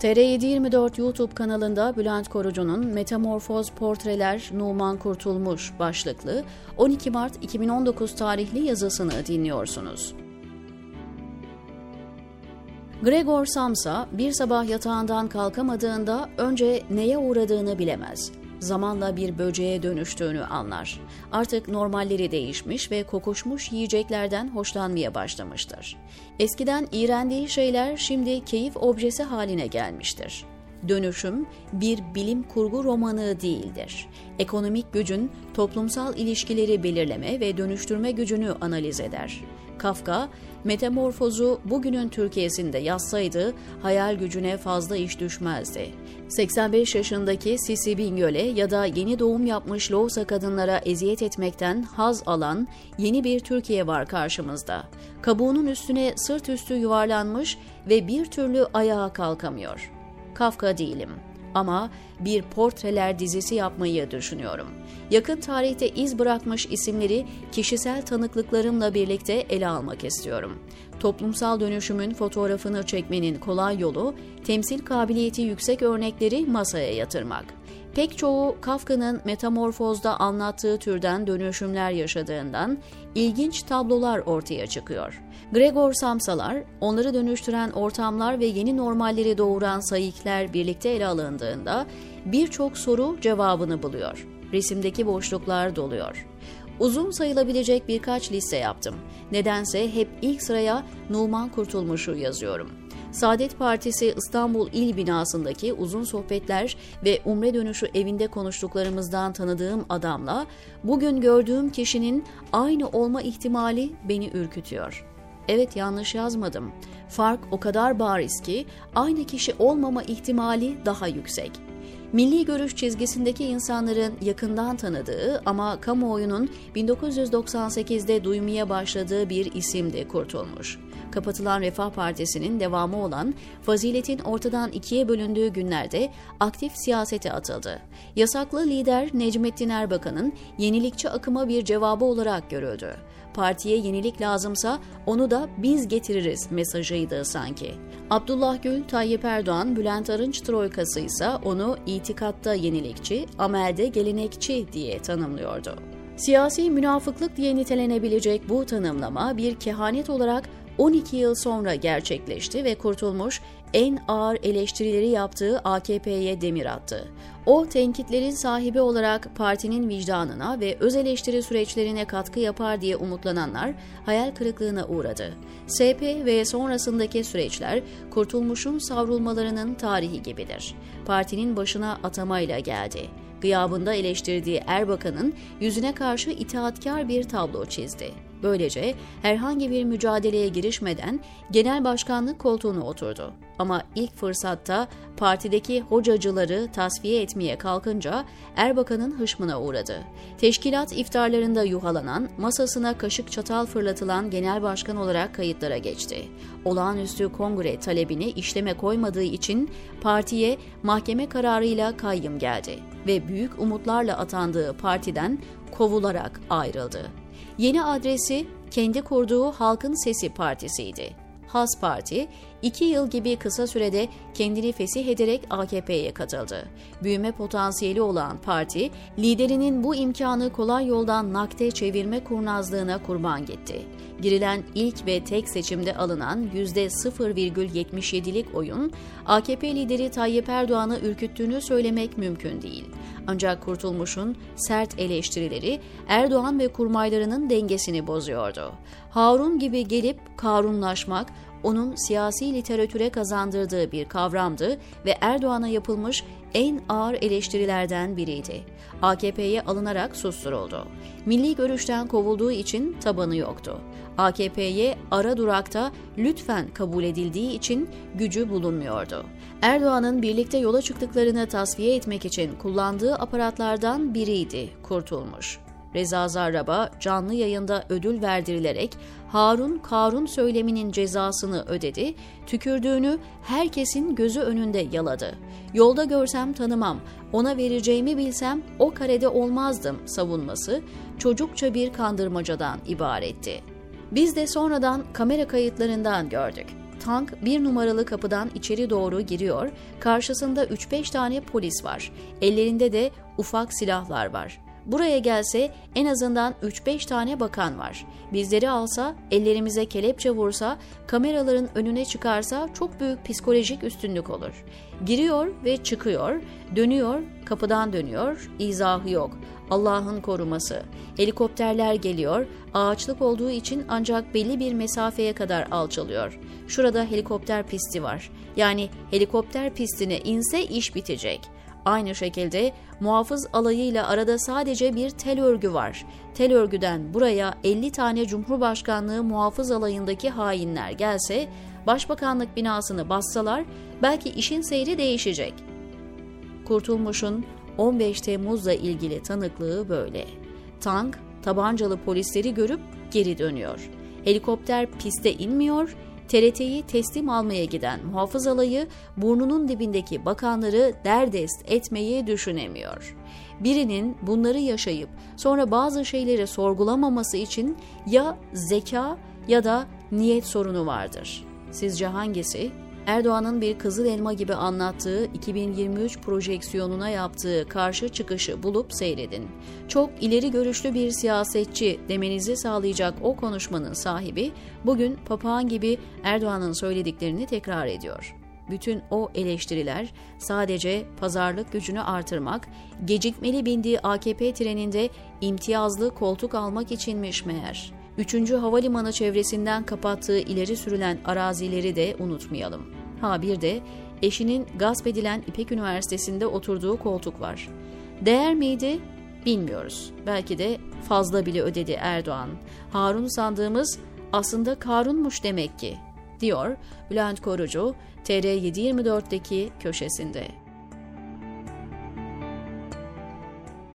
TR724 YouTube kanalında Bülent Korucu'nun Metamorfoz Portreler Numan Kurtulmuş başlıklı 12 Mart 2019 tarihli yazısını dinliyorsunuz. Gregor Samsa bir sabah yatağından kalkamadığında önce neye uğradığını bilemez zamanla bir böceğe dönüştüğünü anlar. Artık normalleri değişmiş ve kokuşmuş yiyeceklerden hoşlanmaya başlamıştır. Eskiden iğrendiği şeyler şimdi keyif objesi haline gelmiştir. Dönüşüm bir bilim kurgu romanı değildir. Ekonomik gücün toplumsal ilişkileri belirleme ve dönüştürme gücünü analiz eder. Kafka, Metamorfozu bugünün Türkiye'sinde yazsaydı hayal gücüne fazla iş düşmezdi. 85 yaşındaki Sisi Bingöl'e ya da yeni doğum yapmış Loğusa kadınlara eziyet etmekten haz alan yeni bir Türkiye var karşımızda. Kabuğunun üstüne sırt üstü yuvarlanmış ve bir türlü ayağa kalkamıyor. Kafka değilim.'' ama bir portreler dizisi yapmayı düşünüyorum. Yakın tarihte iz bırakmış isimleri kişisel tanıklıklarımla birlikte ele almak istiyorum. Toplumsal dönüşümün fotoğrafını çekmenin kolay yolu temsil kabiliyeti yüksek örnekleri masaya yatırmak. Pek çoğu Kafka'nın Metamorfoz'da anlattığı türden dönüşümler yaşadığından ilginç tablolar ortaya çıkıyor. Gregor Samsalar, onları dönüştüren ortamlar ve yeni normalleri doğuran sayıklar birlikte ele alındığında birçok soru cevabını buluyor. Resimdeki boşluklar doluyor. Uzun sayılabilecek birkaç liste yaptım. Nedense hep ilk sıraya Numan Kurtulmuş'u yazıyorum. Saadet Partisi İstanbul İl binasındaki uzun sohbetler ve umre dönüşü evinde konuştuklarımızdan tanıdığım adamla bugün gördüğüm kişinin aynı olma ihtimali beni ürkütüyor. Evet yanlış yazmadım. Fark o kadar bariz ki aynı kişi olmama ihtimali daha yüksek. Milli görüş çizgisindeki insanların yakından tanıdığı ama kamuoyunun 1998'de duymaya başladığı bir isimdi Kurtulmuş. Kapatılan Refah Partisi'nin devamı olan faziletin ortadan ikiye bölündüğü günlerde aktif siyasete atıldı. Yasaklı lider Necmettin Erbakan'ın yenilikçi akıma bir cevabı olarak görüldü. Partiye yenilik lazımsa onu da biz getiririz mesajıydı sanki. Abdullah Gül, Tayyip Erdoğan, Bülent Arınç troikası ise onu itikatta yenilikçi, amelde gelenekçi diye tanımlıyordu. Siyasi münafıklık diye nitelenebilecek bu tanımlama bir kehanet olarak 12 yıl sonra gerçekleşti ve Kurtulmuş en ağır eleştirileri yaptığı AKP'ye demir attı. O tenkitlerin sahibi olarak partinin vicdanına ve öz eleştiri süreçlerine katkı yapar diye umutlananlar hayal kırıklığına uğradı. SP ve sonrasındaki süreçler Kurtulmuş'un savrulmalarının tarihi gibidir. Partinin başına atamayla geldi gıyabında eleştirdiği Erbakan'ın yüzüne karşı itaatkar bir tablo çizdi. Böylece herhangi bir mücadeleye girişmeden genel başkanlık koltuğuna oturdu. Ama ilk fırsatta partideki hocacıları tasfiye etmeye kalkınca Erbakan'ın hışmına uğradı. Teşkilat iftarlarında yuhalanan, masasına kaşık çatal fırlatılan genel başkan olarak kayıtlara geçti. Olağanüstü kongre talebini işleme koymadığı için partiye mahkeme kararıyla kayyım geldi ve büyük umutlarla atandığı partiden kovularak ayrıldı. Yeni adresi kendi kurduğu Halkın Sesi Partisi'ydi. Has Parti, iki yıl gibi kısa sürede kendini fesih ederek AKP'ye katıldı. Büyüme potansiyeli olan parti, liderinin bu imkanı kolay yoldan nakde çevirme kurnazlığına kurban gitti. Girilen ilk ve tek seçimde alınan %0,77'lik oyun, AKP lideri Tayyip Erdoğan'ı ürküttüğünü söylemek mümkün değil. Ancak Kurtulmuş'un sert eleştirileri Erdoğan ve kurmaylarının dengesini bozuyordu. Harun gibi gelip Karunlaşmak onun siyasi literatüre kazandırdığı bir kavramdı ve Erdoğan'a yapılmış en ağır eleştirilerden biriydi. AKP'ye alınarak susturuldu. Milli görüşten kovulduğu için tabanı yoktu. AKP'ye ara durakta lütfen kabul edildiği için gücü bulunmuyordu. Erdoğan'ın birlikte yola çıktıklarını tasfiye etmek için kullandığı aparatlardan biriydi Kurtulmuş. Reza Zarrab'a canlı yayında ödül verdirilerek Harun Karun söyleminin cezasını ödedi, tükürdüğünü herkesin gözü önünde yaladı. Yolda görsem tanımam, ona vereceğimi bilsem o karede olmazdım savunması çocukça bir kandırmacadan ibaretti. Biz de sonradan kamera kayıtlarından gördük. tank bir numaralı kapıdan içeri doğru giriyor, karşısında 3-5 tane polis var, ellerinde de ufak silahlar var. Buraya gelse en azından 3-5 tane bakan var. Bizleri alsa, ellerimize kelepçe vursa, kameraların önüne çıkarsa çok büyük psikolojik üstünlük olur. Giriyor ve çıkıyor, dönüyor, kapıdan dönüyor, izahı yok. Allah'ın koruması. Helikopterler geliyor, ağaçlık olduğu için ancak belli bir mesafeye kadar alçalıyor. Şurada helikopter pisti var. Yani helikopter pistine inse iş bitecek.'' Aynı şekilde muhafız alayıyla arada sadece bir tel örgü var. Tel örgüden buraya 50 tane Cumhurbaşkanlığı muhafız alayındaki hainler gelse, Başbakanlık binasını bassalar belki işin seyri değişecek. Kurtulmuş'un 15 Temmuz'la ilgili tanıklığı böyle. Tank, tabancalı polisleri görüp geri dönüyor. Helikopter piste inmiyor, TRT'yi teslim almaya giden muhafız alayı burnunun dibindeki bakanları derdest etmeyi düşünemiyor. Birinin bunları yaşayıp sonra bazı şeyleri sorgulamaması için ya zeka ya da niyet sorunu vardır. Sizce hangisi? Erdoğan'ın bir kızıl elma gibi anlattığı 2023 projeksiyonuna yaptığı karşı çıkışı bulup seyredin. Çok ileri görüşlü bir siyasetçi demenizi sağlayacak o konuşmanın sahibi bugün papağan gibi Erdoğan'ın söylediklerini tekrar ediyor. Bütün o eleştiriler sadece pazarlık gücünü artırmak, gecikmeli bindiği AKP treninde imtiyazlı koltuk almak içinmiş meğer. 3. Havalimanı çevresinden kapattığı ileri sürülen arazileri de unutmayalım. Ha bir de eşinin gasp edilen İpek Üniversitesi'nde oturduğu koltuk var. Değer miydi? Bilmiyoruz. Belki de fazla bile ödedi Erdoğan. Harun sandığımız aslında Karun'muş demek ki, diyor Bülent Korucu TR724'deki köşesinde.